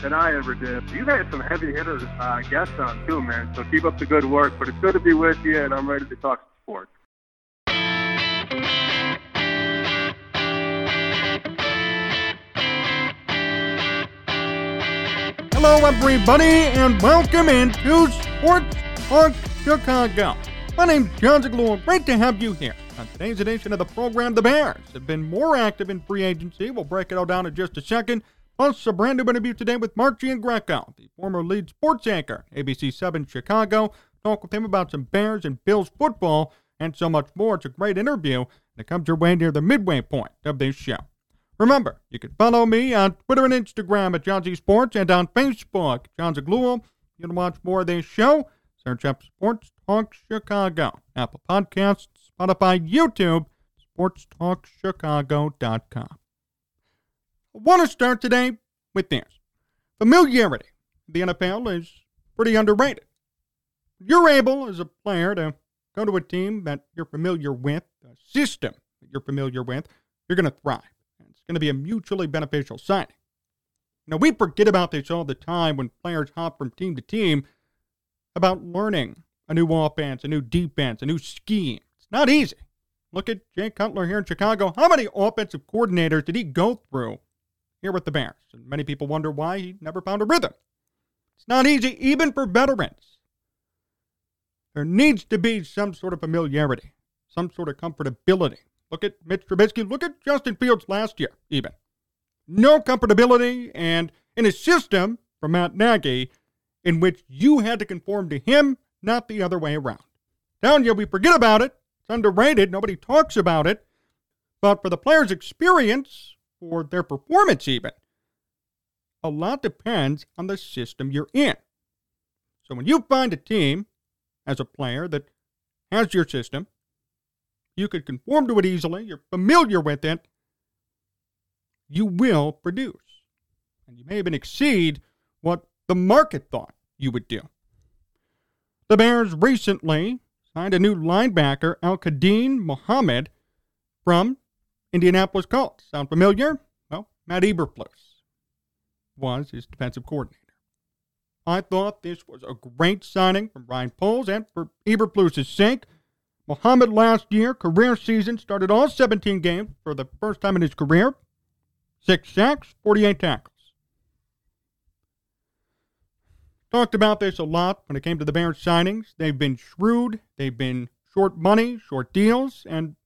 than I ever did. You've had some heavy hitters uh, guests on too, man. So keep up the good work. But it's good to be with you, and I'm ready to talk sports. Hello, everybody, and welcome into Sports Talk Chicago. My name's Jon Zaghloul. Great to have you here. On today's edition of the program, the Bears have been more active in free agency. We'll break it all down in just a second. Plus, a brand new interview today with Mark Giangreco, the former lead sports anchor, ABC 7 Chicago. Talk with him about some Bears and Bills football and so much more. It's a great interview, and it comes your way near the midway point of this show. Remember, you can follow me on Twitter and Instagram at Jon Z Sports and on Facebook, Jon Zaghloul. You can watch more of this show. Search up Sports Talk Chicago, Apple Podcasts, Spotify, YouTube, sportstalkchicago.com. I want to start today with this. Familiarity. The NFL is pretty underrated. You're able, as a player, to go to a team that you're familiar with, a system that you're familiar with, you're going to thrive It's going to be a mutually beneficial signing. Now, we forget about this all the time when players hop from team to team about learning a new offense, a new defense, a new scheme. It's not easy. Look at Jay Cutler here in Chicago. How many offensive coordinators did he go through here with the Bears? And many people wonder why he never found a rhythm. It's not easy, even for veterans. There needs to be some sort of familiarity, some sort of comfortability Look at Mitch Trubisky. Look at Justin Fields last year, even. No comfortability and in a system from Matt Nagy in which you had to conform to him, not the other way around. Telling you, we forget about it. It's underrated. Nobody talks about it. But for the player's experience, for their performance even, a lot depends on the system you're in. So when you find a team as a player that has your system, you could conform to it easily, you're familiar with it, you will produce. And you may even exceed what the market thought you would do. The Bears recently signed a new linebacker, Al-Quadin Muhammad, from Indianapolis Colts. Sound familiar? Well, Matt Eberflus was his defensive coordinator. I thought this was a great signing from Ryan Poles and for Eberflus's sake. Muhammad last year, career season, started all 17 games for the first time in his career. Six sacks, 48 tackles. Talked about this a lot when it came to the Bears signings. They've been shrewd, they've been short money, short deals, and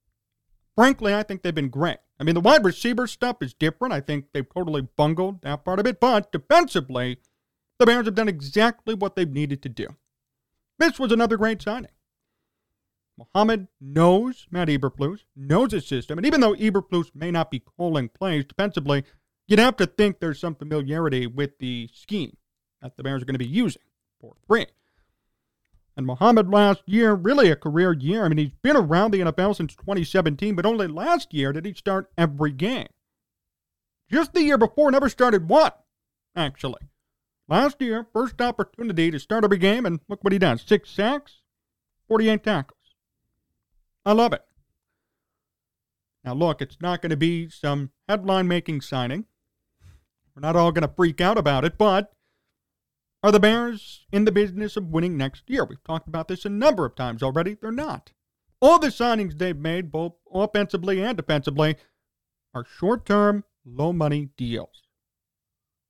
frankly, I think they've been great. I mean, the wide receiver stuff is different. I think they've totally bungled that part of it, but defensively, the Bears have done exactly what they've needed to do. This was another great signing. Muhammad knows Matt Eberflus, knows his system, and even though Eberflus may not be calling plays defensively, you'd have to think there's some familiarity with the scheme that the Bears are going to be using for three. And Muhammad last year, really a career year. I mean, he's been around the NFL since 2017, but only last year did he start every game. Just the year before, never started one, actually. Last year, first opportunity to start every game, and look what he does six sacks, 48 tackles. I love it. Now, look, it's not going to be some headline making signing. We're not all going to freak out about it, but are the Bears in the business of winning next year? We've talked about this a number of times already. They're not. All the signings they've made, both offensively and defensively, are short term, low money deals.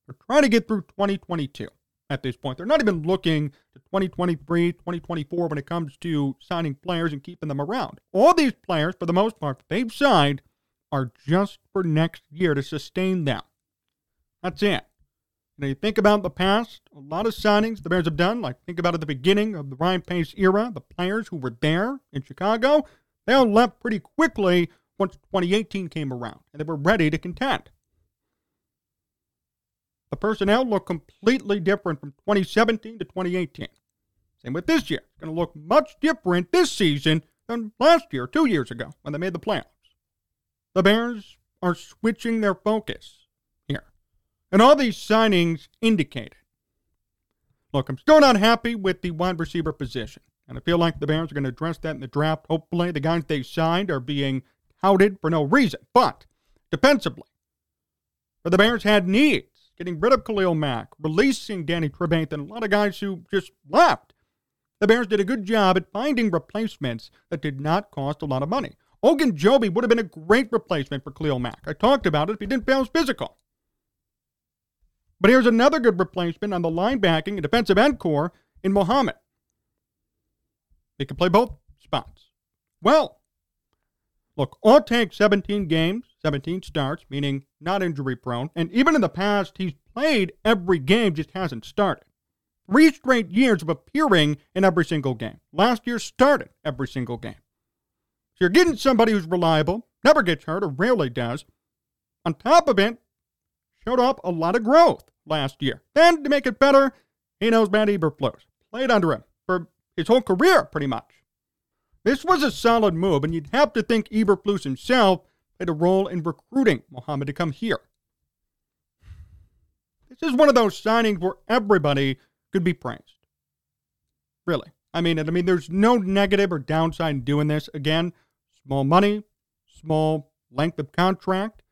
They're trying to get through 2022. at this point. They're not even looking to 2023, 2024 when it comes to signing players and keeping them around. All these players, for the most part, they've signed are just for next year to sustain them. That's it. You know, you think about the past, a lot of signings the Bears have done, like think about at the beginning of the Ryan Pace era, the players who were there in Chicago, they all left pretty quickly once 2018 came around and they were ready to contend. The personnel looked completely different from 2017 to 2018. Same with this year. It's going to look much different this season than last year, two years ago, when they made the playoffs. The Bears are switching their focus. And all these signings indicate it. Look, I'm still not happy with the wide receiver position. And I feel like the Bears are going to address that in the draft. Hopefully, the guys they signed are being touted for no reason. But defensively, where the Bears had needs, getting rid of Khalil Mack, releasing Danny Trevathan, a lot of guys who just left. The Bears did a good job at finding replacements that did not cost a lot of money. Ogunjobi would have been a great replacement for Khalil Mack. I talked about it if he didn't fail his physical. But here's another good replacement on the linebacking and defensive end core in Muhammad. They can play both spots. Well, look, all take 17 games 17 starts, meaning not injury prone. And even in the past, he's played every game, just hasn't started. Three straight years of appearing in every single game. Last year started every single game. So you're getting somebody who's reliable, never gets hurt, or rarely does. On top of it, showed off a lot of growth last year. Then to make it better, he knows Matt Eberflus. Played under him for his whole career, pretty much. This was a solid move, and you'd have to think Eberflus himself played a role in recruiting Muhammad to come here. This is one of those signings where everybody could be praised. Really. I mean, I mean, there's no negative or downside in doing this. Again, small money, small length of contract.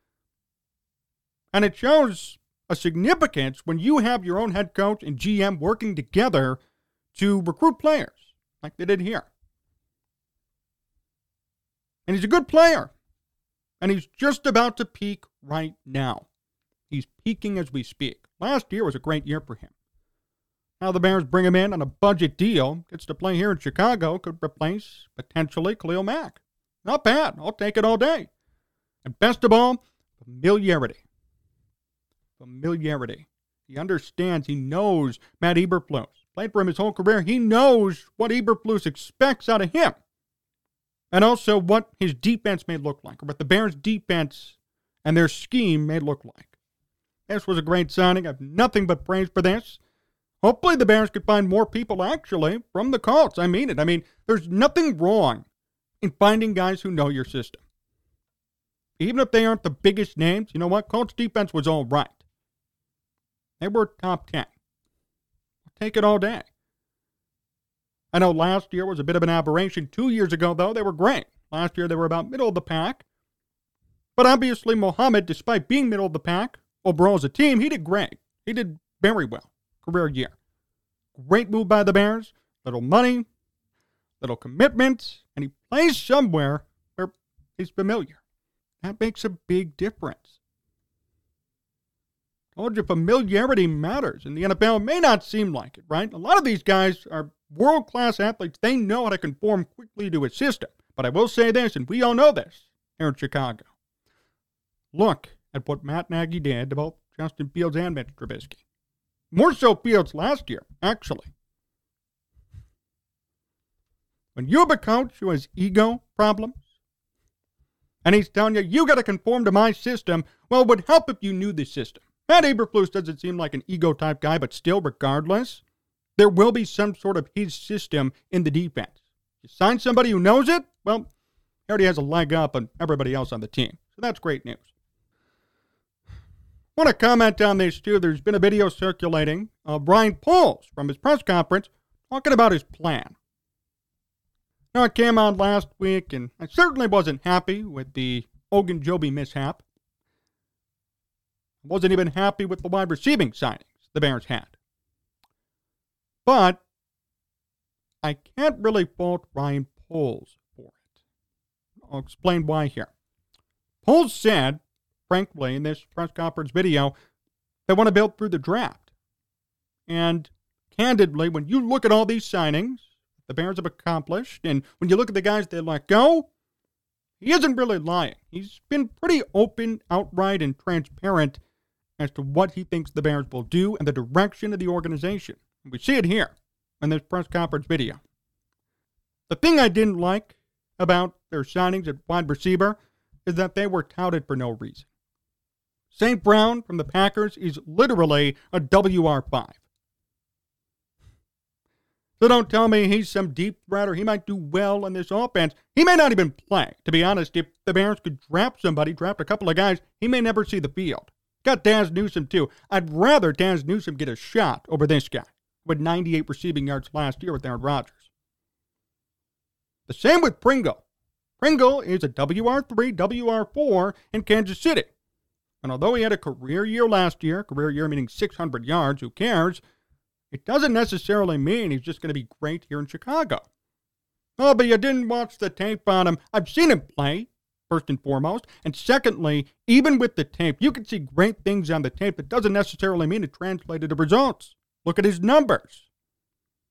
And it shows a significance when you have your own head coach and GM working together to recruit players like they did here. And he's a good player and he's just about to peak right now. He's peaking as we speak. Last year was a great year for him. Now the Bears bring him in on a budget deal, gets to play here in Chicago, could replace potentially Khalil Mack. Not bad. I'll take it all day. And best of all, familiarity. Familiarity. He understands, he knows Matt Eberflus. Played for him his whole career. He knows what Eberflus expects out of him and also what his defense may look like, or what the Bears' defense and their scheme may look like. This was a great signing. I have nothing but praise for this. Hopefully, the Bears could find more people actually from the Colts. I mean it. I mean, there's nothing wrong in finding guys who know your system. Even if they aren't the biggest names, you know what? Colts defense was all right. They were top 10. I'll take it all day. I know last year was a bit of an aberration. Two years ago, though, they were great. Last year, they were about middle of the pack. But obviously, Muhammad, despite being middle of the pack, overall as a team, he did great. He did very well. Career year. Great move by the Bears. Little money, little commitment, and he plays somewhere where he's familiar. That makes a big difference. Told you familiarity matters in the NFL. May not seem like it, right? A lot of these guys are world class athletes, they know how to conform quickly to a system. But I will say this, and we all know this here in Chicago. Look at what Matt Nagy did to both Justin Fields and Mitch Trubisky. More so Fields last year, actually. When you have a coach who has ego problems, and he's telling you, you got to conform to my system, well, it would help if you knew the system. Matt Eberflus doesn't seem like an ego type guy, but still, regardless, there will be some sort of his system in the defense. You sign somebody who knows it, well, he already has a leg up on everybody else on the team. So that's great news. Want to comment on this too. There's been a video circulating of Ryan Poles from his press conference talking about his plan. Now, I came out last week, and I certainly wasn't happy with the Ogunjobi mishap. Wasn't even happy with the wide receiving signings the Bears had. But I can't really fault Ryan Poles for it. I'll explain why here. Poles said, frankly, in this press conference video, they want to build through the draft. And candidly, when you look at all these signings the Bears have accomplished, and when you look at the guys they let go, he isn't really lying. He's been pretty open, outright, and transparent as to what he thinks the Bears will do and the direction of the organization. We see it here in this press conference video. The thing I didn't like about their signings at wide receiver is that they were touted for no reason. St. Brown from the Packers is literally a WR5. So don't tell me he's some deep threat or he might do well in this offense. He may not even play. To be honest, if the Bears could draft somebody, draft a couple of guys, he may never see the field. Got Dazz Newsome too. I'd rather Dazz Newsome get a shot over this guy with 98 receiving yards last year with Aaron Rodgers. The same with Pringle. Pringle is a WR3, WR4 in Kansas City. And although he had a career year last year, career year meaning 600 yards, who cares? It doesn't necessarily mean he's just going to be great here in Chicago. Oh, but you didn't watch the tape on him. I've seen him play, first and foremost. And secondly, even with the tape, you can see great things on the tape that doesn't necessarily mean it translated to results. Look at his numbers.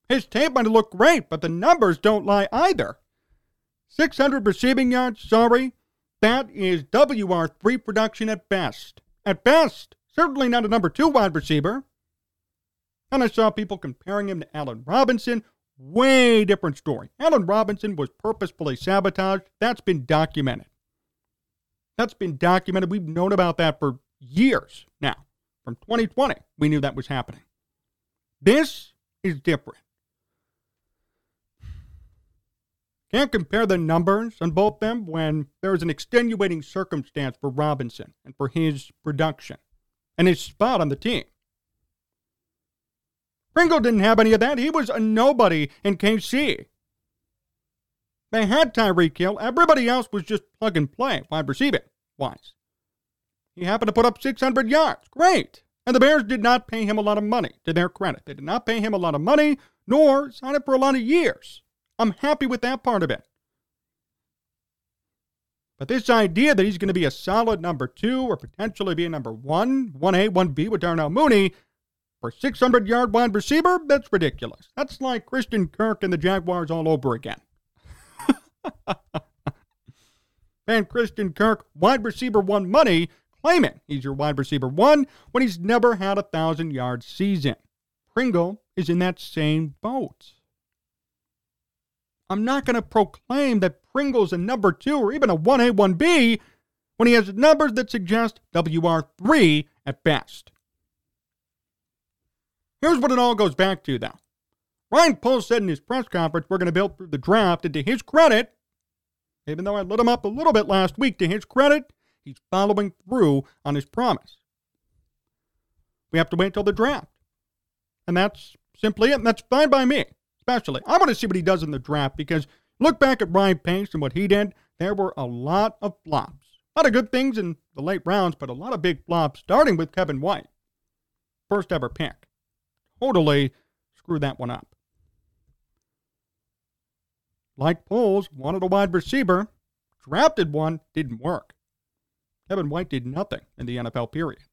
His tape might look great, but the numbers don't lie either. 600 receiving yards, sorry. That is WR3 production at best. At best. Certainly not a number two wide receiver. And I saw people comparing him to Allen Robinson. Way different story. Allen Robinson was purposefully sabotaged. That's been documented. That's been documented. We've known about that for years now. From 2020, we knew that was happening. This is different. Can't compare the numbers on both them when there is an extenuating circumstance for Robinson and for his production and his spot on the team. Pringle didn't have any of that. He was a nobody in KC. They had Tyreek Hill. Everybody else was just plug and play, wide receiving wise. He happened to put up 600 yards. Great. And the Bears did not pay him a lot of money, to their credit. They did not pay him a lot of money, nor sign him for a lot of years. I'm happy with that part of it. But this idea that he's going to be a solid number two or potentially be a number one, 1A, 1B with Darnell Mooney for 600 yard wide receiver, that's ridiculous. That's like Christian Kirk and the Jaguars all over again. and Christian Kirk, wide receiver one money, claiming he's your wide receiver one when he's never had a thousand yard season. Pringle is in that same boat. I'm not going to proclaim that Pringle's a number two or even a 1A, 1B when he has numbers that suggest WR3 at best. Here's what it all goes back to, though. Ryan Poles said in his press conference we're going to build through the draft, and to his credit, even though I lit him up a little bit last week, to his credit, he's following through on his promise. We have to wait till the draft. And that's simply it, and that's fine by me, especially. I want to see what he does in the draft because look back at Ryan Pace and what he did. There were a lot of flops. A lot of good things in the late rounds, but a lot of big flops, starting with Kevin White. First ever pick totally screw that one up. Like Poles, wanted a wide receiver, drafted one, didn't work. Kevin White did nothing in the NFL period.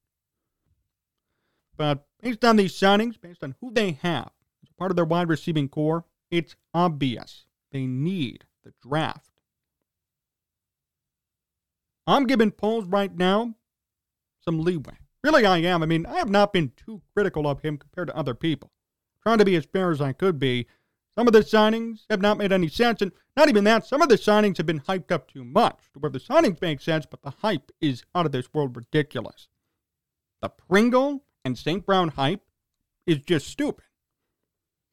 But based on these signings, based on who they have as part of their wide receiving core, it's obvious they need the draft. I'm giving Poles right now some leeway. Really, I am. I mean, I have not been too critical of him compared to other people. Trying to be as fair as I could be. Some of the signings have not made any sense, and not even that, some of the signings have been hyped up too much, to where the signings make sense, but the hype is out of this world ridiculous. The Pringle and St. Brown hype is just stupid.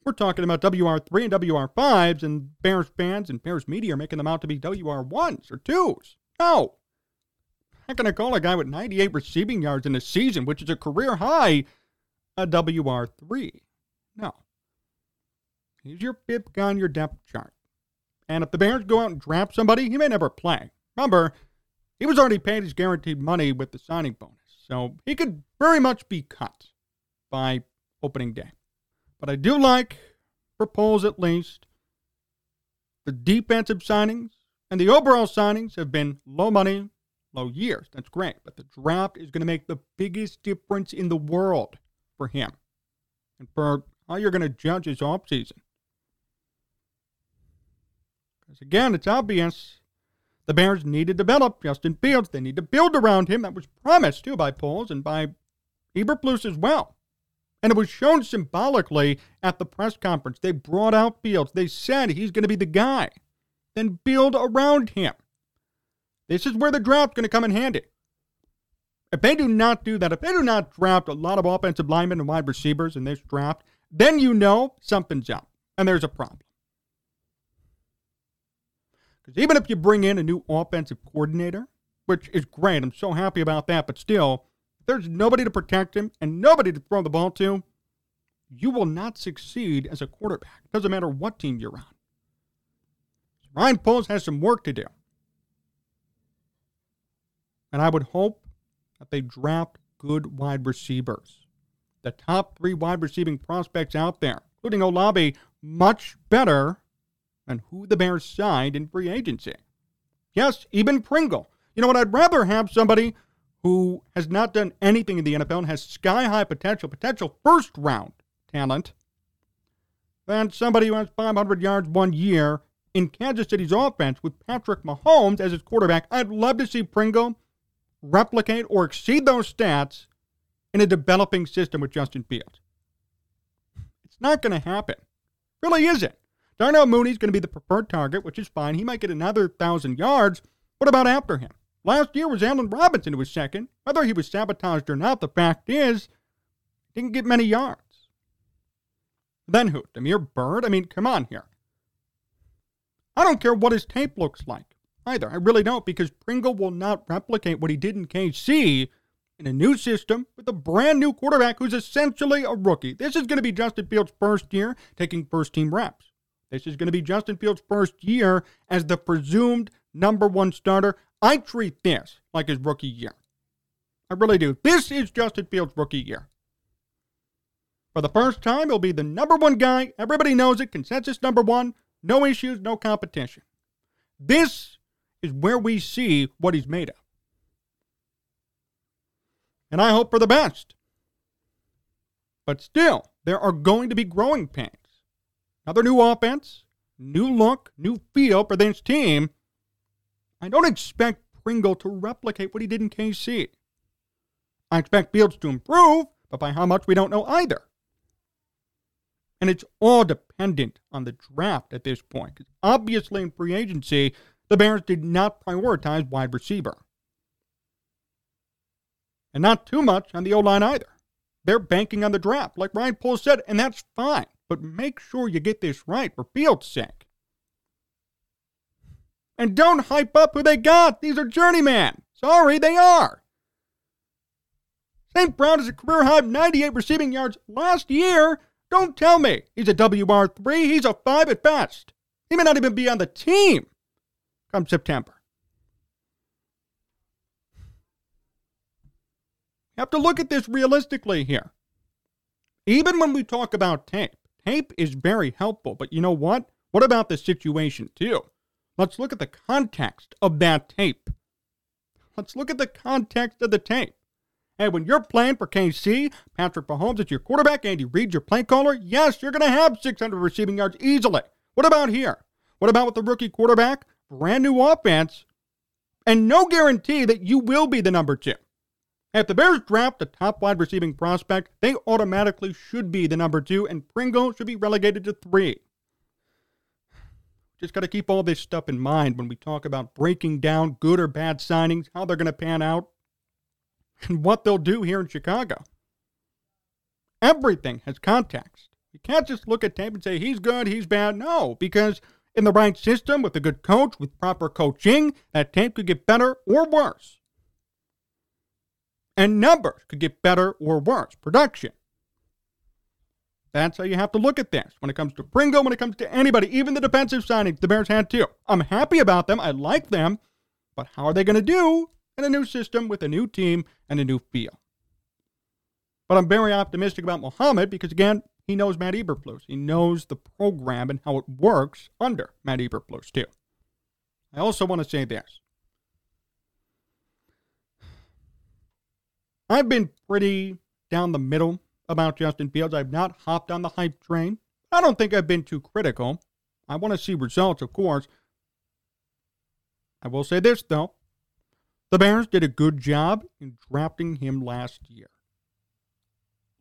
We're talking about WR3 and WR5s, and Bears fans and Bears media are making them out to be WR1s or 2s. No not going to call a guy with 98 receiving yards in a season, which is a career high, a WR3. No. He's your guy on your depth chart. And if the Bears go out and draft somebody, he may never play. Remember, he was already paid his guaranteed money with the signing bonus, so he could very much be cut by opening day. But I do like, propose at least, the defensive signings and the overall signings have been low money, low years. That's great. But the draft is going to make the biggest difference in the world for him. and for how you're going to judge his offseason. Because again, it's obvious the Bears need to develop Justin Fields. They need to build around him. That was promised, too, by Poles and by Eberflus as well. And it was shown symbolically at the press conference. They brought out Fields. They said he's going to be the guy. Then build around him. This is where the draft's going to come in handy. If they do not do that, if they do not draft a lot of offensive linemen and wide receivers in this draft, then you know something's up and there's a problem. Because even if you bring in a new offensive coordinator, which is great, I'm so happy about that, but still, there's nobody to protect him and nobody to throw the ball to, you will not succeed as a quarterback. Doesn't matter what team you're on. Ryan Poles has some work to do. And I would hope that they draft good wide receivers. The top three wide receiving prospects out there, including Olave, much better than who the Bears signed in free agency. Yes, even Pringle. You know what? I'd rather have somebody who has not done anything in the NFL and has sky high potential, potential first round talent, than somebody who has 500 yards one year in Kansas City's offense with Patrick Mahomes as his quarterback. I'd love to see Pringle replicate or exceed those stats in a developing system with Justin Fields. It's not going to happen. Really isn't. Darnell Mooney's going to be the preferred target, which is fine. He might get another 1,000 yards. What about after him? Last year was Allen Robinson who was second. Whether he was sabotaged or not, the fact is, didn't get many yards. Then who? Damiere Byrd? I mean, come on here. I don't care what his tape looks like either. I really don't because Pringle will not replicate what he did in KC in a new system with a brand new quarterback who's essentially a rookie. This is going to be Justin Fields' first year taking first team reps. This is going to be Justin Fields' first year as the presumed number one starter. I treat this like his rookie year. I really do. This is Justin Fields' rookie year. For the first time, he'll be the number one guy. Everybody knows it. Consensus number one. No issues, no competition. This is where we see what he's made of. And I hope for the best. But still, there are going to be growing pains. Another new offense, new look, new feel for this team. I don't expect Pringle to replicate what he did in KC. I expect Fields to improve, but by how much we don't know either. And it's all dependent on the draft at this point. Obviously, in free agency, the Bears did not prioritize wide receiver. And not too much on the O line either. They're banking on the draft, like Ryan Poles said, and that's fine. But make sure you get this right for Fields' sake. And don't hype up who they got. These are journeymen. Sorry, they are. St. Brown is a career high 98 receiving yards last year. Don't tell me he's a WR3. He's a 5 at best. He may not even be on the team come September. You have to look at this realistically here. Even when we talk about tape, tape is very helpful, but you know what? What about the situation too? Let's look at the context of that tape. Let's look at the context of the tape. Hey, when you're playing for KC, Patrick Mahomes is your quarterback, Andy Reid your play caller, yes, you're going to have 600 receiving yards easily. What about here? What about with the rookie quarterback? brand new offense, and no guarantee that you will be the number two. If the Bears draft a top wide receiving prospect, they automatically should be the number two, and Pringle should be relegated to three. Just got to keep all this stuff in mind when we talk about breaking down good or bad signings, how they're going to pan out, and what they'll do here in Chicago. Everything has context. You can't just look at tape and say he's good, he's bad. No, because in the right system, with a good coach, with proper coaching, that team could get better or worse. And numbers could get better or worse. Production. That's how you have to look at this when it comes to Pringle, when it comes to anybody, even the defensive signings the Bears had too. I'm happy about them. I like them. But how are they going to do in a new system with a new team and a new feel? But I'm very optimistic about Muhammad because, again, he knows Matt Eberflus. He knows the program and how it works under Matt Eberflus, too. I also want to say this. I've been pretty down the middle about Justin Fields. I've not hopped on the hype train. I don't think I've been too critical. I want to see results, of course. I will say this, though. The Bears did a good job in drafting him last year.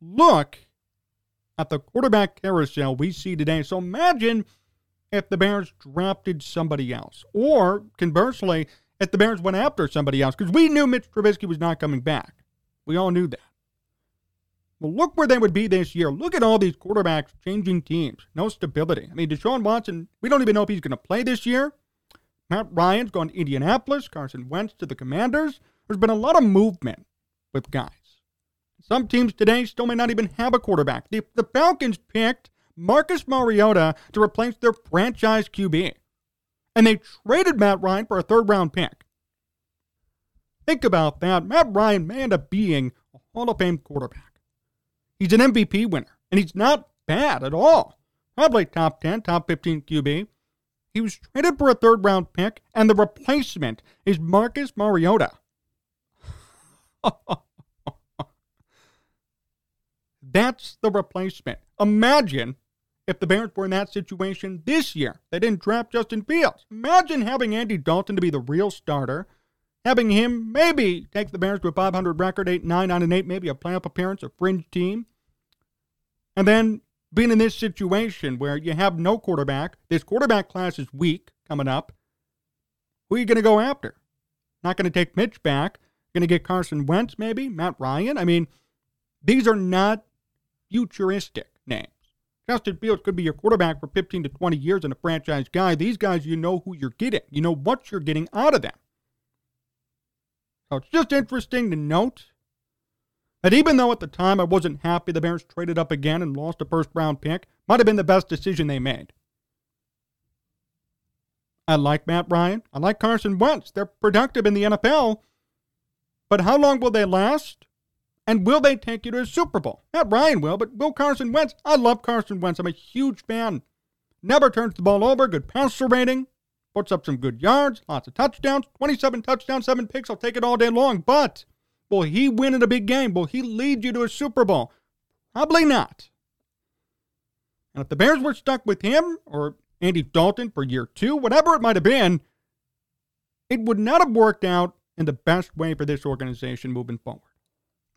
Look at the quarterback carousel we see today. So imagine if the Bears drafted somebody else, or conversely, if the Bears went after somebody else, because we knew Mitch Trubisky was not coming back. We all knew that. Well, look where they would be this year. Look at all these quarterbacks changing teams. No stability. I mean, Deshaun Watson, we don't even know if he's going to play this year. Matt Ryan's gone to Indianapolis. Carson Wentz to the Commanders. There's been a lot of movement with guys. Some teams today still may not even have a quarterback. The, the Falcons picked Marcus Mariota to replace their franchise QB. And they traded Matt Ryan for a third round pick. Think about that. Matt Ryan may end up being a Hall of Fame quarterback. He's an MVP winner, and he's not bad at all. Probably top 10, top 15 QB. He was traded for a third round pick, and the replacement is Marcus Mariota. That's the replacement. Imagine if the Bears were in that situation this year. They didn't draft Justin Fields. Imagine having Andy Dalton to be the real starter, having him maybe take the Bears to a 500 record, 8 9 9 and 8, maybe a playoff appearance, a fringe team. And then being in this situation where you have no quarterback, this quarterback class is weak coming up. Who are you going to go after? Not going to take Mitch back. Going to get Carson Wentz, maybe? Matt Ryan? I mean, these are not futuristic names. Justin Fields could be your quarterback for 15 to 20 years and a franchise guy. These guys, you know who you're getting. You know what you're getting out of them. It's just interesting to note that even though at the time I wasn't happy the Bears traded up again and lost a first round pick, might have been the best decision they made. I like Matt Ryan. I like Carson Wentz. They're productive in the NFL. But how long will they last? And will they take you to a Super Bowl? Matt Ryan will, but will Carson Wentz? I love Carson Wentz. I'm a huge fan. Never turns the ball over. Good passer rating. Puts up some good yards. Lots of touchdowns. 27 touchdowns, 7 picks. I'll take it all day long. But will he win in a big game? Will he lead you to a Super Bowl? Probably not. And if the Bears were stuck with him or Andy Dalton for year two, whatever it might have been, it would not have worked out in the best way for this organization moving forward.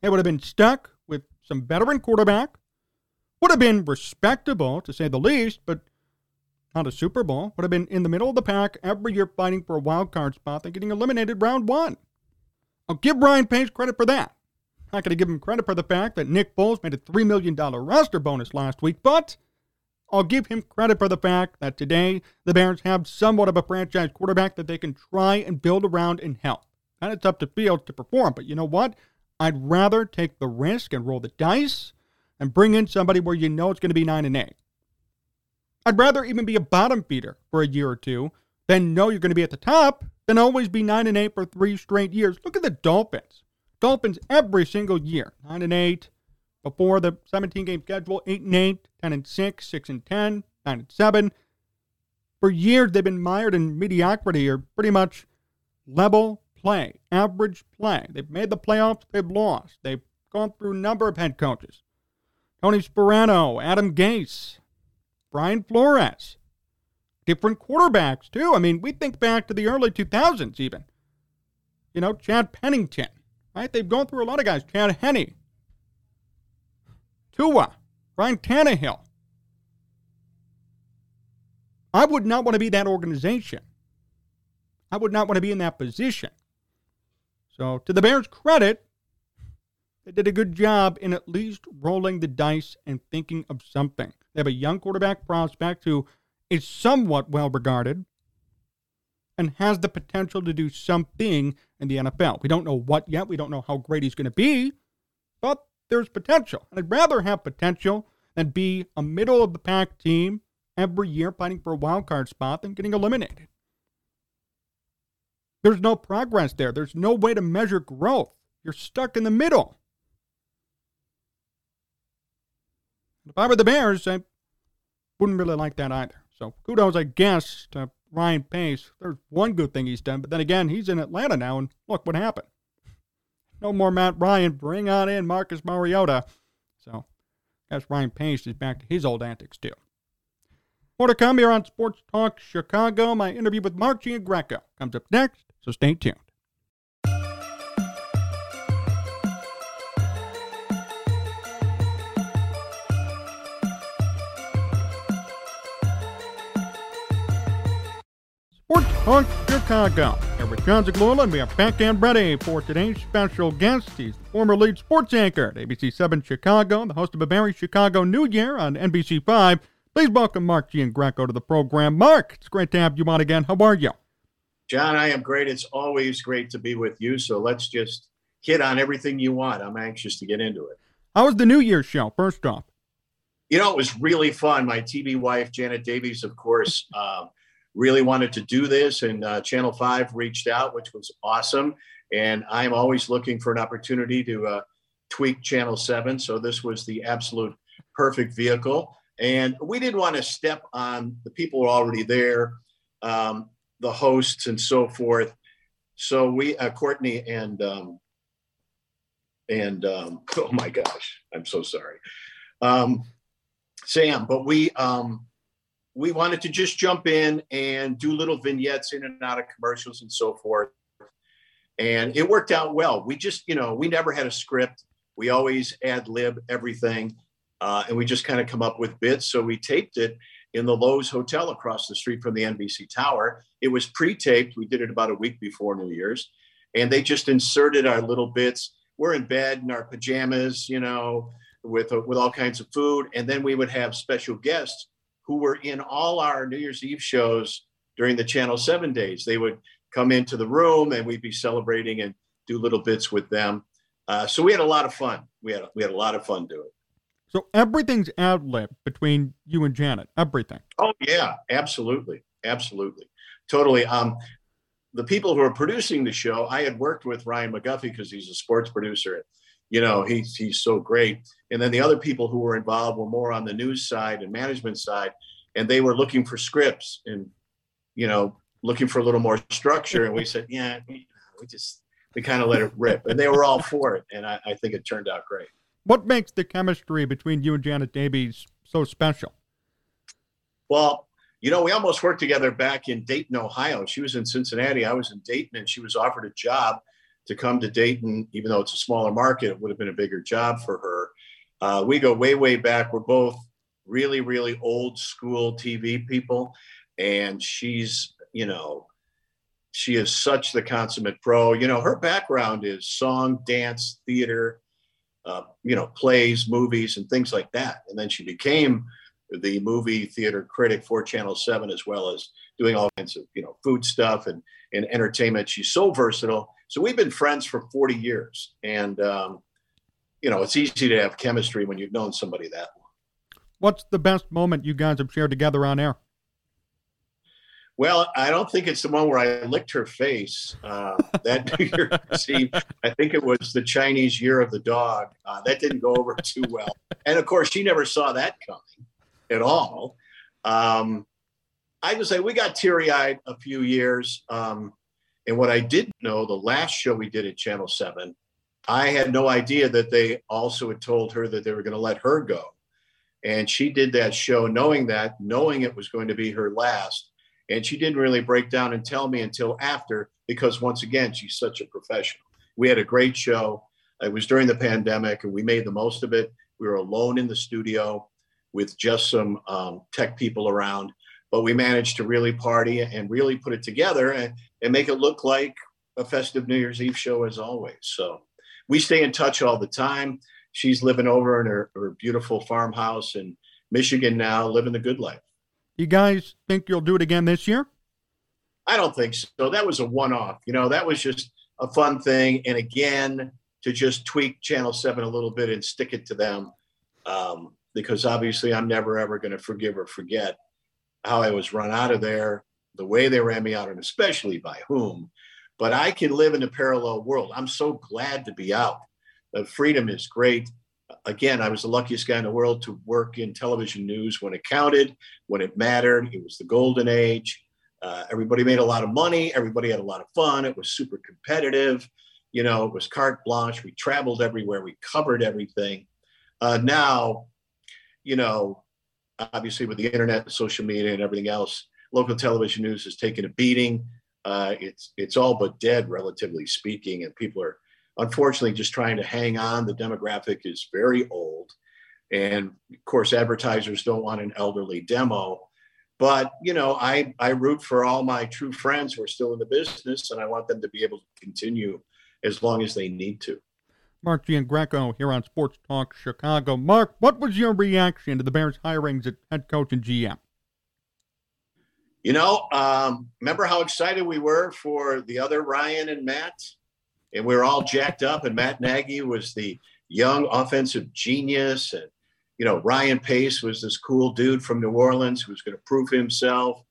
They would have been stuck with some veteran quarterback. Would have been respectable, to say the least, but not a Super Bowl. Would have been in the middle of the pack every year fighting for a wild card spot and getting eliminated round one. I'll give Ryan Pace credit for that. Not going to give him credit for the fact that Nick Foles made a $3 million roster bonus last week, but I'll give him credit for the fact that today the Bears have somewhat of a franchise quarterback that they can try and build around and help. And it's up to Fields to perform, but you know what? I'd rather take the risk and roll the dice and bring in somebody where you know it's going to be 9 and 8. I'd rather even be a bottom feeder for a year or two than know you're going to be at the top than always be 9 and 8 for three straight years. Look at the Dolphins. Dolphins every single year, 9 and 8 before the 17 game schedule, 8 and 8, 10 and 6, 6 and 10, 9 and 7. For years they've been mired in mediocrity or pretty much level play, average play. They've made the playoffs, they've lost. They've gone through a number of head coaches. Tony Sparano, Adam Gase, Brian Flores. Different quarterbacks, too. I mean, we think back to the early 2000s, even. You know, Chad Pennington, right? They've gone through a lot of guys. Chad Henne, Tua, Ryan Tannehill. I would not want to be that organization. I would not want to be in that position. So, to the Bears' credit, they did a good job in at least rolling the dice and thinking of something. They have a young quarterback prospect who is somewhat well regarded and has the potential to do something in the NFL. We don't know what yet. We don't know how great he's going to be, but there's potential. And I'd rather have potential than be a middle of the pack team every year fighting for a wild card spot than getting eliminated. There's no progress there. There's no way to measure growth. You're stuck in the middle. If I were the Bears, I wouldn't really like that either. So kudos, I guess, to Ryan Pace. There's one good thing he's done, but then again, he's in Atlanta now, and look what happened. No more Matt Ryan. Bring on in Marcus Mariota. So As Ryan Pace is back to his old antics too. More to come here on Sports Talk Chicago. My interview with Mark Giangreco comes up next, so stay tuned. Sports Talk Chicago. Here with Jon Zaghloul, and we are back and ready for today's special guest. He's the former lead sports anchor at ABC 7 Chicago, the host of a very Chicago New Year on NBC 5. Please welcome Mark Giangreco to the program. Mark, it's great to have you on again. How are you? Jon, I am great. It's always great to be with you. So let's just hit on everything you want. I'm anxious to get into it. How was the New Year's show, first off? You know, it was really fun. My TV wife, Janet Davies, of course, uh, really wanted to do this, and uh, Channel 5 reached out, which was awesome. And I'm always looking for an opportunity to uh, tweak Channel 7. So this was the absolute perfect vehicle. And we didn't want to step on the people who are already there, um, the hosts and so forth. So we, uh, Courtney and, um, and um, oh my gosh, I'm so sorry. Um, Sam, but we, um, we wanted to just jump in and do little vignettes in and out of commercials and so forth. And it worked out well. We just, you know, we never had a script. We always ad lib everything. Uh, and we just kind of come up with bits. So we taped it in the Loews Hotel across the street from the NBC Tower. It was pre taped. We did it about a week before New Year's. And they just inserted our little bits. We're in bed in our pajamas, you know, with, with all kinds of food. And then we would have special guests who were in all our New Year's Eve shows during the Channel 7 days. They would come into the room and we'd be celebrating and do little bits with them. Uh, so we had a lot of fun. We had, we had a lot of fun doing it. So everything's ad lib between you and Janet. Everything. Oh yeah, absolutely, absolutely, totally. Um, the people who are producing the show, I had worked with Ryan McGuffey because he's a sports producer. You know, he's he's so great. And then the other people who were involved were more on the news side and management side, and they were looking for scripts and you know looking for a little more structure. And we said, yeah, we, we just we kind of let it rip, and they were all for it. And I, I think it turned out great. What makes the chemistry between you and Janet Davies so special? Well, you know, we almost worked together back in Dayton, Ohio. She was in Cincinnati, I was in Dayton, and she was offered a job to come to Dayton, even though it's a smaller market, it would have been a bigger job for her. Uh, we go way, way back. We're both really, really old school TV people. And she's, you know, she is such the consummate pro. You know, her background is song, dance, theater, uh, you know, plays, movies, and things like that. And then she became the movie theater critic for Channel 7, as well as doing all kinds of, you know, food stuff and, and entertainment. She's so versatile. So we've been friends for 40 years. And, um, you know, it's easy to have chemistry when you've known somebody that long. What's the best moment you guys have shared together on air? Well, I don't think it's the one where I licked her face. Uh, that year, see, I think it was the Chinese Year of the Dog. Uh, that didn't go over too well, and of course, she never saw that coming at all. Um, I would say we got teary-eyed a few years, um, and what I did know, the last show we did at Channel Seven, I had no idea that they also had told her that they were going to let her go, and she did that show knowing that, knowing it was going to be her last and she didn't really break down and tell me until after, because once again, she's such a professional. We had a great show. It was during the pandemic, and we made the most of it. We were alone in the studio with just some um, tech people around, but we managed to really party and really put it together and, and make it look like a festive New Year's Eve show as always. So we stay in touch all the time. She's living over in her, her beautiful farmhouse in Michigan now, living the good life. You guys think you'll do it again this year? I don't think so. That was a one off. You know, that was just a fun thing. And again, to just tweak Channel 7 a little bit and stick it to them. Um, because obviously, I'm never ever going to forgive or forget how I was run out of there, the way they ran me out, and especially by whom. But I can live in a parallel world. I'm so glad to be out. The freedom is great again, I was the luckiest guy in the world to work in television news when it counted, when it mattered. It was the golden age. Uh, everybody made a lot of money. Everybody had a lot of fun. It was super competitive. You know, it was carte blanche. We traveled everywhere. We covered everything. Uh, now, you know, obviously with the internet, social media, and everything else, local television news has taken a beating. Uh, it's it's all but dead, relatively speaking, and people are unfortunately just trying to hang on. The demographic is very old, and of course, advertisers don't want an elderly demo. But you know, I I root for all my true friends who are still in the business, and I want them to be able to continue as long as they need to. Mark Giangreco here on Sports Talk Chicago. Mark, what was your reaction to the Bears' hirings at head coach and GM? You know, um, remember how excited we were for the other Ryan and Matt? And we were all jacked up, and Matt Nagy was the young offensive genius. And, you know, Ryan Pace was this cool dude from New Orleans who was going to prove himself.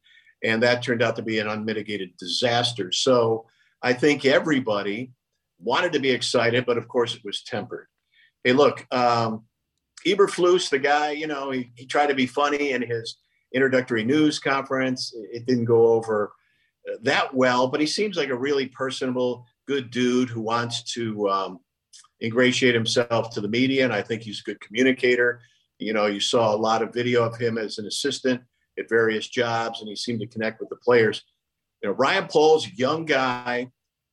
And that turned out to be an unmitigated disaster. So I think everybody wanted to be excited, but of course it was tempered. Hey, look, um, Eberflus, the guy, you know, he, he tried to be funny in his introductory news conference. It didn't go over uh, that well, but he seems like a really personable, good dude who wants to um, ingratiate himself to the media. And I think he's a good communicator. You know, you saw a lot of video of him as an assistant at various jobs, and he seemed to connect with the players. You know, Ryan Poles, young guy.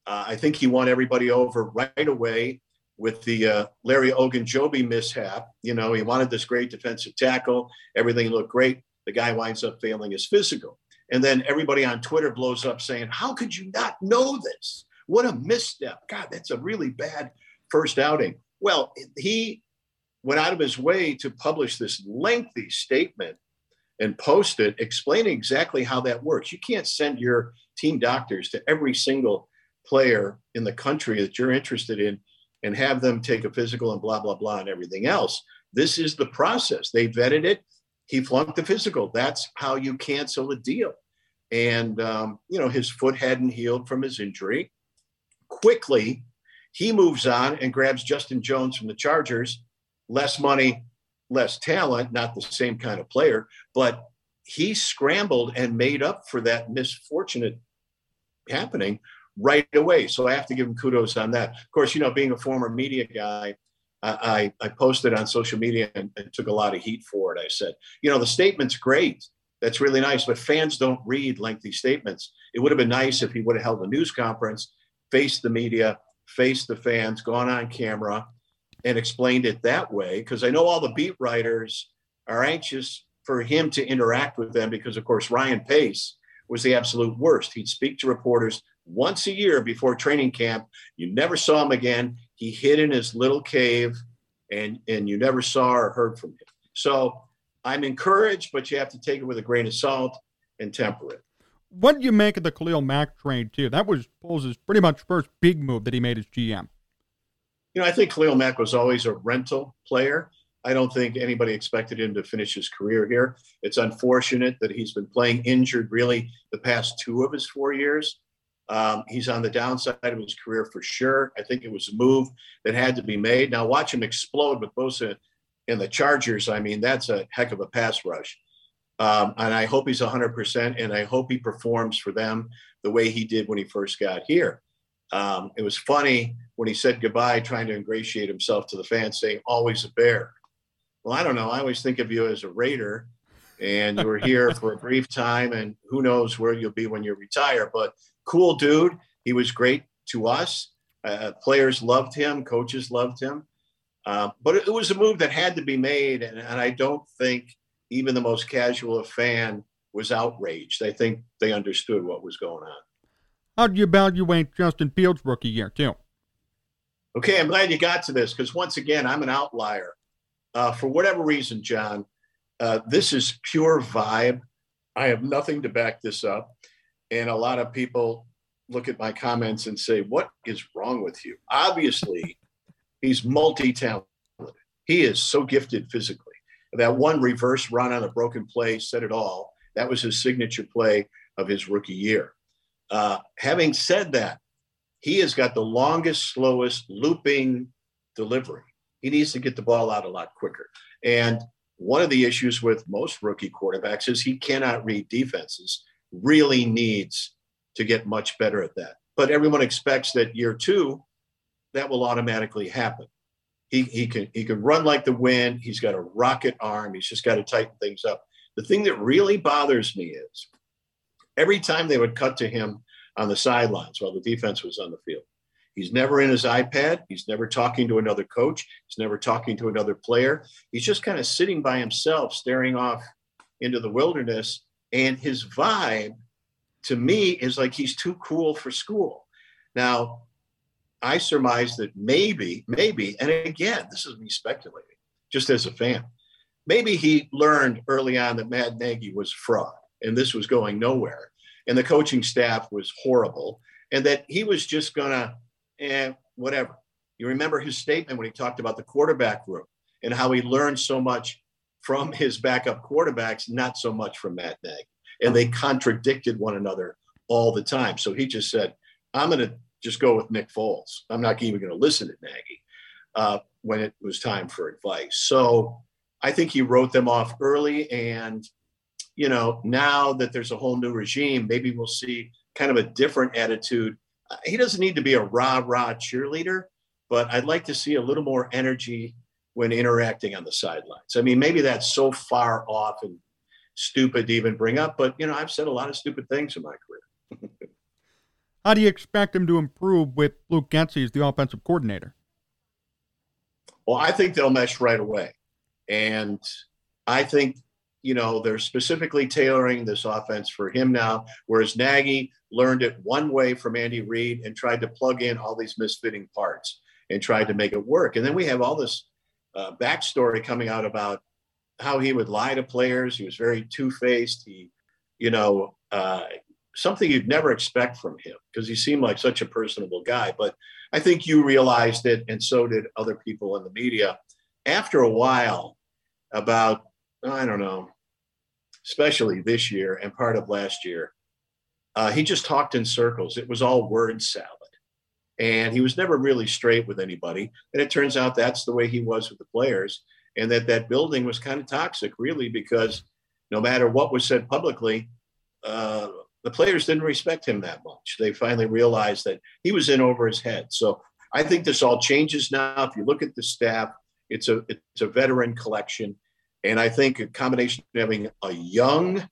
Uh, I think he won everybody over right away with the uh, Larry Ogunjobi mishap. You know, he wanted this great defensive tackle. Everything looked great the guy winds up failing his physical. And then everybody on Twitter blows up saying, How could you not know this? What a misstep. God, that's a really bad first outing. Well, he went out of his way to publish this lengthy statement and post it explaining exactly how that works. You can't send your team doctors to every single player in the country that you're interested in and have them take a physical and blah, blah, blah, and everything else. This is the process. They vetted it he flunked the physical. That's how you cancel a deal. And, um, you know, his foot hadn't healed from his injury. Quickly, he moves on and grabs Justin Jones from the Chargers. Less money, less talent, not the same kind of player, but he scrambled and made up for that misfortunate happening right away. So I have to give him kudos on that. Of course, you know, being a former media guy, I, I posted on social media and, and, took a lot of heat for it. I said, you know, the statement's great. That's really nice, but fans don't read lengthy statements. It would have been nice if he would have held a news conference, faced the media, faced the fans, gone on camera, and explained it that way. Because I know all the beat writers are anxious for him to interact with them because, of course, Ryan Pace was the absolute worst. He'd speak to reporters once a year before training camp. You never saw him again. He hid in his little cave and, and you never saw or heard from him. So I'm encouraged, but you have to take it with a grain of salt and temper it. What do you make of the Khalil Mack trade, too? That was Poles' pretty much first big move that he made as GM. You know, I think Khalil Mack was always a rental player. I don't think anybody expected him to finish his career here. It's unfortunate that he's been playing injured really the past two of his four years. Um, he's on the downside of his career for sure. I think it was a move that had to be made. Now watch him explode with Bosa in the Chargers. I mean, that's a heck of a pass rush. Um, and I hope he's 100%, and I hope he performs for them the way he did when he first got here. Um, it was funny when he said goodbye, trying to ingratiate himself to the fans, saying, always a bear. Well, I don't know. I always think of you as a Raider, and you were here for a brief time, and who knows where you'll be when you retire. But cool dude. He was great to us. Uh, players loved him, coaches loved him. Uh, but it, it, was a move that had to be made, and, and I don't think even the most casual fan was outraged. I think they understood what was going on. How do you evaluate Justin Fields' rookie year, too? Okay, I'm glad you got to this because once again, I'm an outlier. Uh, for whatever reason, Jon, uh, this is pure vibe. I have nothing to back this up. And a lot of people look at my comments and say, What is wrong with you? Obviously, he's multi talented. He is so gifted physically. That one reverse run on a broken play said it all. That was his signature play of his rookie year. Uh, having said that, he has got the longest, slowest looping delivery. He needs to get the ball out a lot quicker. And one of the issues with most rookie quarterbacks is he cannot read defenses really needs to get much better at that. But everyone expects that year two, that will automatically happen. He, he can he can run like the wind. He's got a rocket arm. He's just got to tighten things up. The thing that really bothers me is every time they would cut to him on the sidelines while the defense was on the field, he's never in his iPad. He's never talking to another coach. He's never talking to another player. He's just kind of sitting by himself, staring off into the wilderness. And his vibe to me is like he's too cool for school. Now, I surmise that maybe, maybe, and again, this is me speculating, just as a fan, maybe he learned early on that Matt Nagy was a fraud and this was going nowhere. And the coaching staff was horrible. And that he was just to, eh, whatever. You remember his statement when he talked about the quarterback room and how he learned so much from his backup quarterbacks, not so much from Matt Nagy. And they contradicted one another all the time. So he just said, I'm going to just go with Nick Foles. I'm not even going to listen to Nagy uh, when it was time for advice. So I think he wrote them off early. And, you know, now that there's a whole new regime, maybe we'll see kind of a different attitude. Uh, he doesn't need to be a rah rah cheerleader, but I'd like to see a little more energy when interacting on the sidelines. I mean, maybe that's so far off and stupid to even bring up, but, you know, I've said a lot of stupid things in my career. How do you expect him to improve with Luke Getsy as the offensive coordinator? Well, I think they'll mesh right away. And I think, you know, they're specifically tailoring this offense for him now, whereas Nagy learned it one way from Andy Reid and tried to plug in all these misfitting parts and tried to make it work. And then we have all this uh, backstory coming out about how he would lie to players. He was very two faced. He, you know, uh, something you'd never expect from him because he seemed like such a personable guy. But I think you realized it, and so did other people in the media. After a while, about, I don't know, especially this year and part of last year, uh, he just talked in circles. It was all word salad. And he was never really straight with anybody. And it turns out that's the way he was with the players. And that that building was kind of toxic, really, because no matter what was said publicly, uh, the players didn't respect him that much. They finally realized that he was in over his head. So I think this all changes now. If you look at the staff, it's a it's a veteran collection, and I think a combination of having a young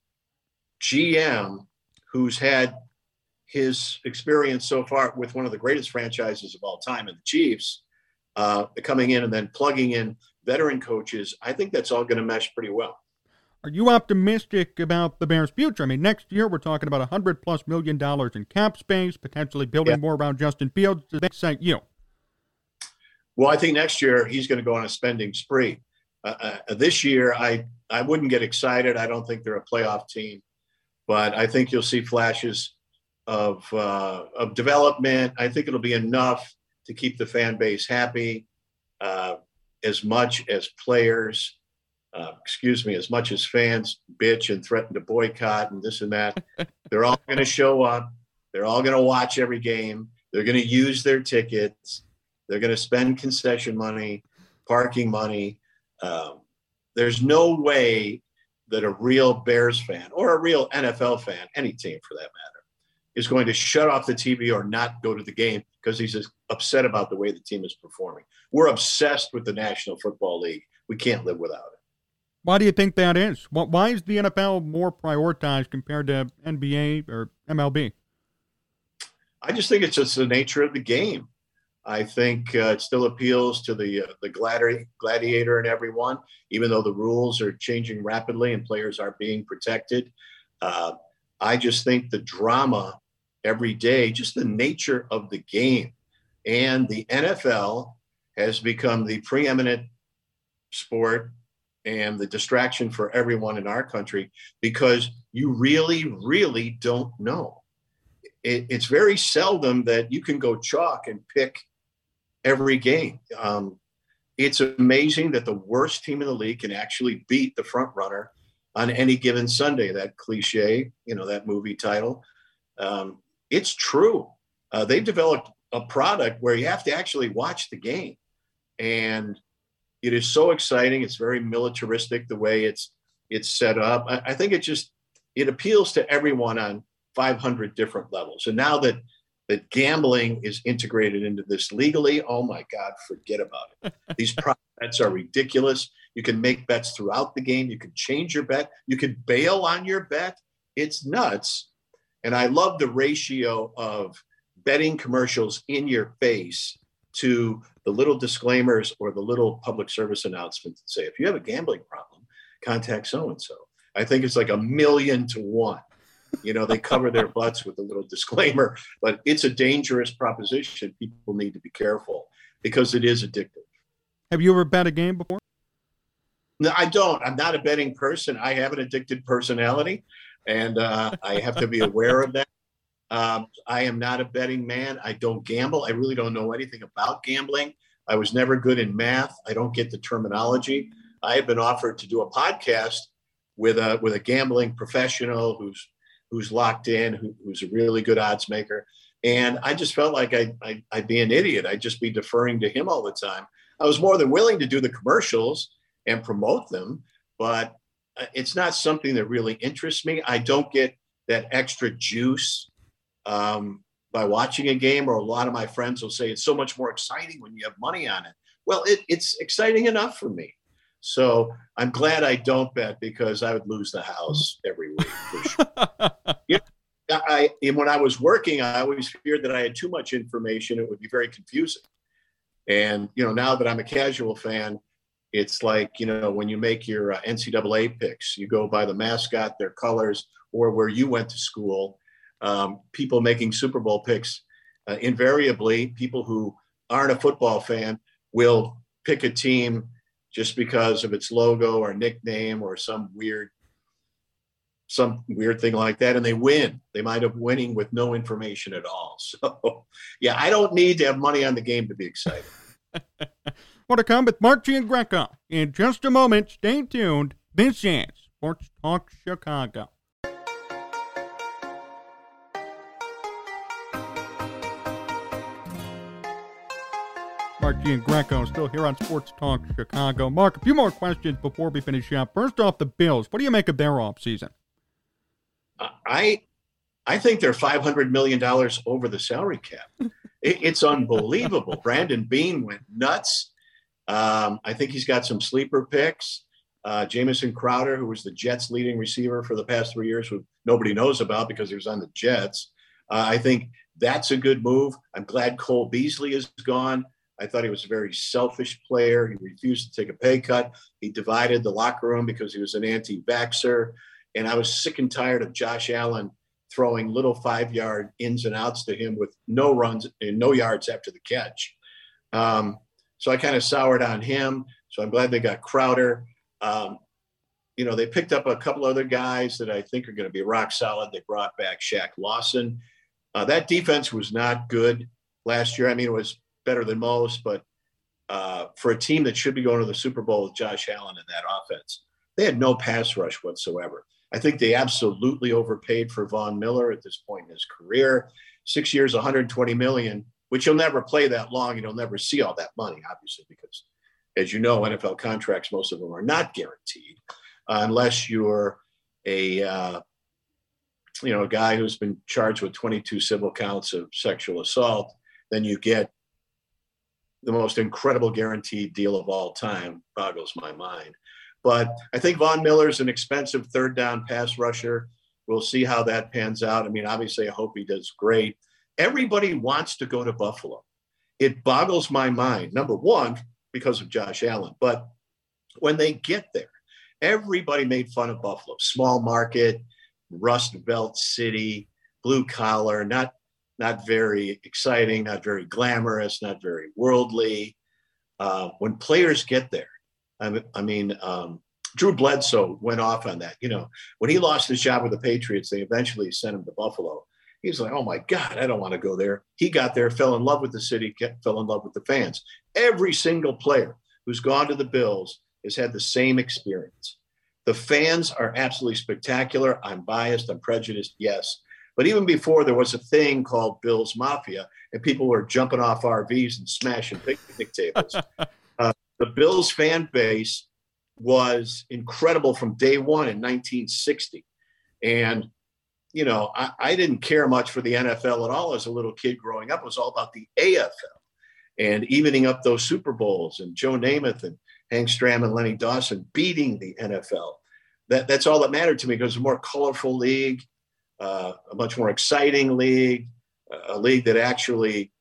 GM who's had his experience so far with one of the greatest franchises of all time in the Chiefs, uh, coming in and then plugging in veteran coaches, I think that's all going to mesh pretty well. Are you optimistic about the Bears' future? I mean, next year we're talking about a hundred plus million dollars in cap space, potentially building yeah. more around Justin Fields. Does that excite you? Well, I think next year he's going to go on a spending spree. Uh, uh, this year, I I wouldn't get excited. I don't think they're a playoff team, but I think you'll see flashes of uh, of development. I think it'll be enough to keep the fan base happy, uh, as much as players uh, excuse me, as much as fans bitch and threaten to boycott and this and that, they're all going to show up. They're all going to watch every game. They're going to use their tickets. They're going to spend concession money, parking money. Um, there's no way that a real Bears fan or a real NFL fan, any team for that matter, is going to shut off the TV or not go to the game because he's upset about the way the team is performing. We're obsessed with the National Football League. We can't live without it. Why do you think that is? Why is the NFL more prioritized compared to NBA or MLB? I just think it's just the nature of the game. I think uh, it still appeals to the uh, the gladi- gladiator and everyone, even though the rules are changing rapidly and players are being protected. Uh, I just think the drama every day, just the nature of the game, and the NFL has become the preeminent sport and the distraction for everyone in our country because you really, really don't know. It, it's very seldom that you can go chalk and pick every game. Um, it's amazing that the worst team in the league can actually beat the front runner on any given Sunday. That cliche, you know, that movie title. Um, it's true. Uh, they've developed a product where you have to actually watch the game. And it is so exciting. It's very militaristic the way it's it's set up. I, I think it just it appeals to everyone on 500 different levels. And now that that gambling is integrated into this legally, oh my God, forget about it. These bets are ridiculous. You can make bets throughout the game. You can change your bet. You can bail on your bet. It's nuts. And I love the ratio of betting commercials in your face to the little disclaimers or the little public service announcements that say, if you have a gambling problem, contact so and so. I think it's like a million to one. You know, they cover their butts with a little disclaimer, but it's a dangerous proposition. People need to be careful because it is addictive. Have you ever bet a game before? No, I don't. I'm not a betting person. I have an addicted personality, and uh, I have to be aware of that. Um, I am not a betting man. I don't gamble. I really don't know anything about gambling. I was never good in math. I don't get the terminology. I have been offered to do a podcast with a with a gambling professional who's who's locked in, who, who's a really good odds maker. And I just felt like I, I, I'd be an idiot. I'd just be deferring to him all the time. I was more than willing to do the commercials and promote them, but uh, it's not something that really interests me. I don't get that extra juice um, by watching a game, or a lot of my friends will say it's so much more exciting when you have money on it. Well, it, it's exciting enough for me. So I'm glad I don't bet because I would lose the house every week. Sure. you know, I, when I was working, I always feared that I had too much information. It would be very confusing. And you know, now that I'm a casual fan, it's like you know when you make your uh, NCAA picks, you go by the mascot, their colors, or where you went to school. Um, people making Super Bowl picks, uh, invariably, people who aren't a football fan will pick a team just because of its logo or nickname or some weird some weird thing like that and they win they might have winning with no information at all so yeah i don't need to have money on the game to be excited More to come with Mark Giangreco in just a moment. Stay tuned. This is Sports Talk Chicago. Mark Giangreco still here on Sports Talk Chicago. Mark, a few more questions before we finish up. First off, the Bills. What do you make of their offseason? I I think they're five hundred million dollars over the salary cap. it, it's unbelievable. Brandon Beane went nuts. Um, I think he's got some sleeper picks. Uh, Jamison Crowder, who was the Jets' leading receiver for the past three years, who nobody knows about because he was on the Jets. Uh, I think that's a good move. I'm glad Cole Beasley is gone. I thought he was a very selfish player. He refused to take a pay cut. He divided the locker room because he was an anti vaxxer. And I was sick and tired of Josh Allen throwing little five yard ins and outs to him with no runs and no yards after the catch. Um, so I kind of soured on him. So I'm glad they got Crowder. Um, you know, they picked up a couple other guys that I think are going to be rock solid. They brought back Shaq Lawson. Uh, that defense was not good last year. I mean, it was better than most, but uh, for a team that should be going to the Super Bowl with Josh Allen in that offense, they had no pass rush whatsoever. I think they absolutely overpaid for Von Miller at this point in his career. Six years, 120 million, which you'll never play that long and you'll never see all that money, obviously, because as you know, NFL contracts, most of them are not guaranteed uh, unless you're a uh, you know a guy who's been charged with 22 civil counts of sexual assault. Then you get the most incredible guaranteed deal of all time. Boggles my mind. But I think Von Miller's an expensive third down pass rusher. We'll see how that pans out. I mean, obviously, I hope he does great. Everybody wants to go to Buffalo. It boggles my mind, number one, because of Josh Allen. But when they get there, everybody made fun of Buffalo. Small market, Rust Belt city, blue collar, not not very exciting, not very glamorous, not very worldly. Uh, when players get there, I, I mean, um, Drew Bledsoe went off on that. You know, when he lost his job with the Patriots, they eventually sent him to Buffalo. He's like, oh my God, I don't want to go there. He got there, fell in love with the city, fell in love with the fans. Every single player who's gone to the Bills has had the same experience. The fans are absolutely spectacular. I'm biased, I'm prejudiced, yes. But even before there was a thing called Bills Mafia, and people were jumping off RVs and smashing picnic tables. uh, the Bills fan base was incredible from day one in 1960. And you know, I, I didn't care much for the NFL at all as a little kid growing up. It was all about the AFL and evening up those Super Bowls and Joe Namath and Hank Stram and Lenny Dawson beating the NFL. That, that's all that mattered to me because a more colorful league, uh, a much more exciting league, a league that actually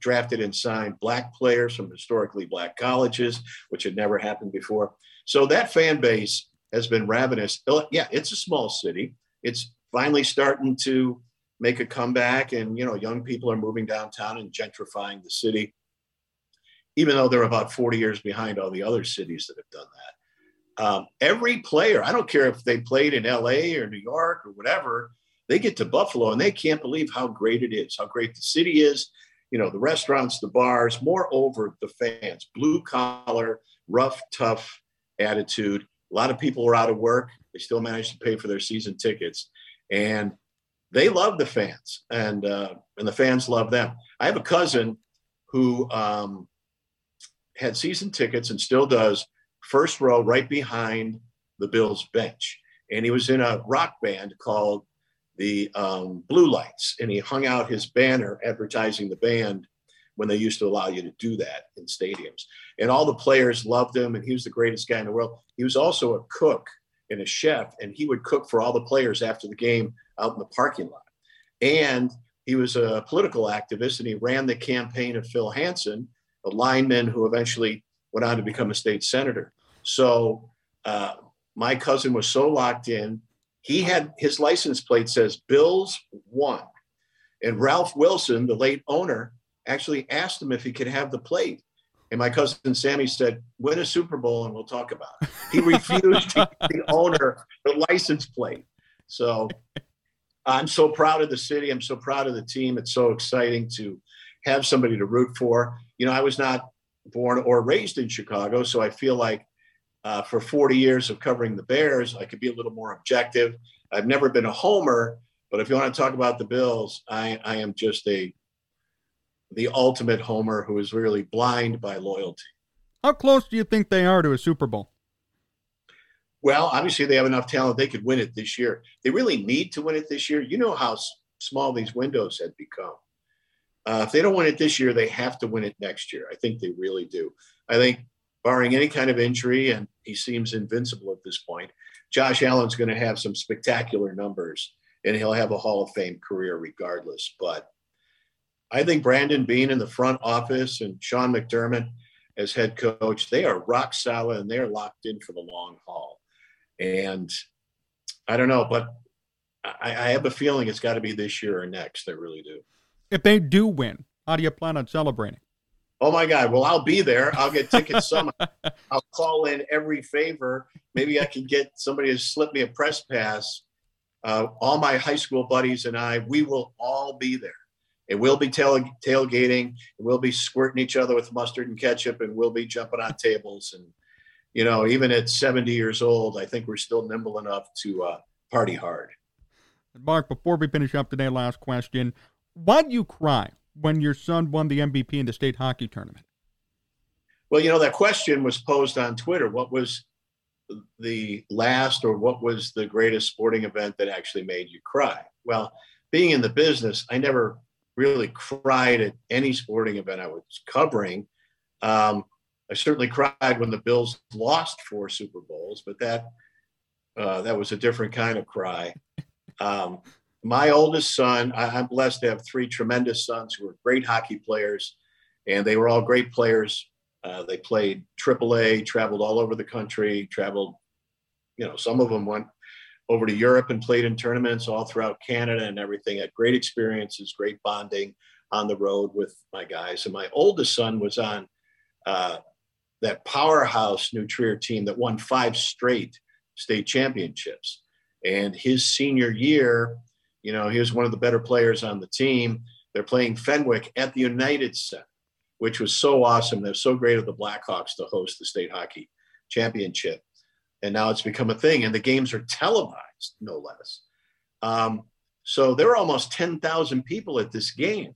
drafted and signed black players from historically black colleges, which had never happened before. So that fan base has been ravenous. Yeah, it's a small city. It's finally starting to make a comeback, and you know, young people are moving downtown and gentrifying the city. Even though they're about 40 years behind all the other cities that have done that. Um, every player, I don't care if they played in LA or New York or whatever, they get to Buffalo and they can't believe how great it is, how great the city is, you know, the restaurants, the bars, moreover, the fans, blue collar, rough, tough attitude. A lot of people are out of work. They still manage to pay for their season tickets. And they love the fans and, uh, and the fans love them. I have a cousin who um, had season tickets and still does first row right behind the Bills bench. And he was in a rock band called the um, blue lights and he hung out his banner advertising the band when they used to allow you to do that in stadiums. And all the players loved him and he was the greatest guy in the world. He was also a cook and a chef and he would cook for all the players after the game out in the parking lot. And he was a political activist and he ran the campaign of Phil Hansen, a lineman who eventually went on to become a state senator. So uh, my cousin was so locked in he had his license plate says Bills won. And Ralph Wilson, the late owner, actually asked him if he could have the plate. And my cousin Sammy said, win a Super Bowl and we'll talk about it. He refused to give the owner the license plate. So I'm so proud of the city. I'm so proud of the team. It's so exciting to have somebody to root for. You know, I was not born or raised in Chicago, so I feel like uh, for 40 years of covering the Bears, I could be a little more objective. I've never been a homer, but if you want to talk about the Bills, I, I am just a the ultimate homer who is really blind by loyalty. How close do you think they are to a Super Bowl? Well, obviously they have enough talent they could win it this year. They really need to win it this year. You know how small these windows had become. Uh, if they don't win it this year, they have to win it next year. I think they really do. I think barring any kind of injury, and he seems invincible at this point, Josh Allen's going to have some spectacular numbers and he'll have a Hall of Fame career regardless. But I think Brandon Beane in the front office and Sean McDermott as head coach, they are rock solid and they're locked in for the long haul. And I don't know, but I, I have a feeling it's got to be this year or next. I really do. If they do win, how do you plan on celebrating? Oh my God. Well, I'll be there. I'll get tickets some. I'll call in every favor. Maybe I can get somebody to slip me a press pass. Uh, all my high school buddies and I, we will all be there. And we'll be tail- tailgating we'll be squirting each other with mustard and ketchup and we'll be jumping on tables. And, you know, even at 70 years old, I think we're still nimble enough to uh, party hard. Mark, before we finish up today, last question. Why do you cry when your son won the MVP in the state hockey tournament? Well, you know, that question was posed on Twitter. What was the last or what was the greatest sporting event that actually made you cry? Well, being in the business, I never really cried at any sporting event I was covering. Um, I certainly cried when the Bills lost four Super Bowls, but that uh, that was a different kind of cry. Um, my oldest son, I, am blessed to have three tremendous sons who are great hockey players, and they were all great players. Uh, they played AAA, traveled all over the country, traveled, you know, some of them went over to Europe and played in tournaments all throughout Canada and everything. Had great experiences, great bonding on the road with my guys. And my oldest son was on uh, that powerhouse New Trier team that won five straight state championships. And his senior year, you know, he was one of the better players on the team. They're playing Fenwick at the United Center, which was so awesome. They're so great of the Blackhawks to host the state hockey championship. And now it's become a thing, and the games are televised, no less. Um, so there are almost 10,000 people at this game.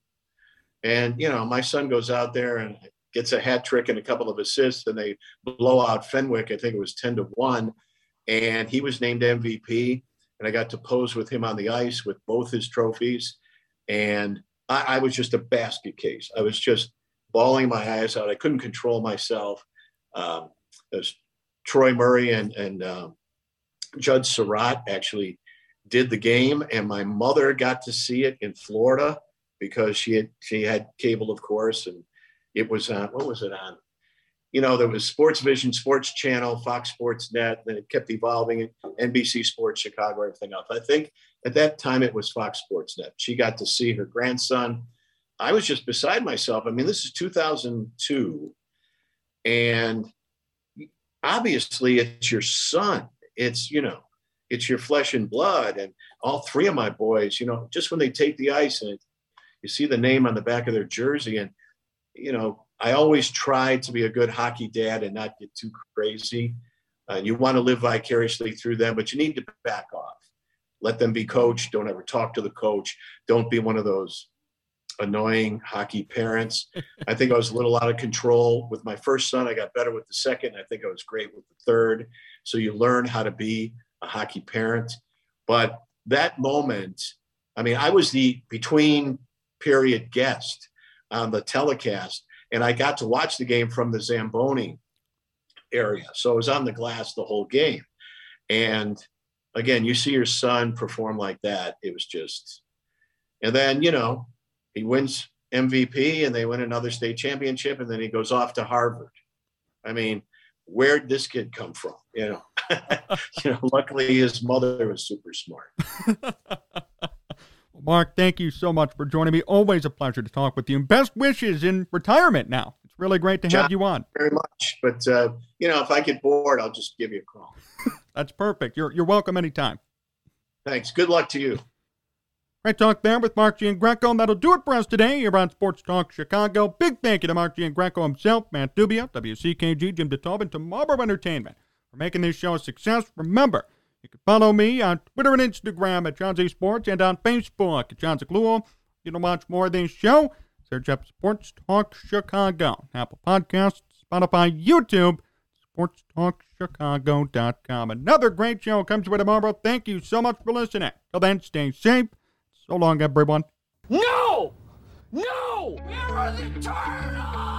And, you know, my son goes out there and gets a hat trick and a couple of assists, and they blow out Fenwick. I think it was 10 to 1. And he was named MVP and I got to pose with him on the ice with both his trophies. And I, I was just a basket case. I was just bawling my eyes out. I couldn't control myself. Um, was Troy Murray and, and um, Judd Sirott actually did the game, and my mother got to see it in Florida because she had she had cable, of course, and it was on. What was it on? You know, there was Sports Vision, Sports Channel, Fox Sports Net, then it kept evolving. NBC Sports Chicago, everything else. I think at that time it was Fox Sports Net. She got to see her grandson. I was just beside myself. I mean, this is 2002, and obviously it's your son. It's you know it's your flesh and blood. And all three of my boys, you know, just when they take the ice and you see the name on the back of their jersey, and you know, I always try to be a good hockey dad and not get too crazy. Uh, you want to live vicariously through them, but you need to back off. Let them be coached. Don't ever talk to the coach. Don't be one of those annoying hockey parents. I think I was a little out of control with my first son. I got better with the second. I think I was great with the third. So you learn how to be a hockey parent. But that moment, I mean, I was the between period guest on the telecast, and I got to watch the game from the Zamboni area. So I was on the glass the whole game. And again, you see your son perform like that. It was just, and then, you know, he wins MVP and they win another state championship, and then he goes off to Harvard. I mean, where'd this kid come from? You know, you know, luckily his mother was super smart. Mark, thank you so much for joining me. Always a pleasure to talk with you. And best wishes in retirement now. It's really great to Jon, have you on. Very much. But, uh, you know, if I get bored, I'll just give you a call. That's perfect. You're, you're welcome anytime. Thanks. Good luck to you. Great talk there with Mark Giangreco. And that'll do it for us today here on Sports Talk Chicago. Big thank you to Mark Giangreco himself, Matt Dubia, WCKG, Jim DeTalbin, to Marlboro Entertainment for making this show a success. Remember, you can follow me on Twitter and Instagram at Jon Z Sports and on Facebook at Jon Zaghloul. You can watch more of this show. Search up Sports Talk Chicago, Apple Podcasts, Spotify, YouTube, sportstalkchicago.com. Another great show comes with tomorrow. Thank you so much for listening. Till then, stay safe. So long, everyone. No! No! Where are the turtles?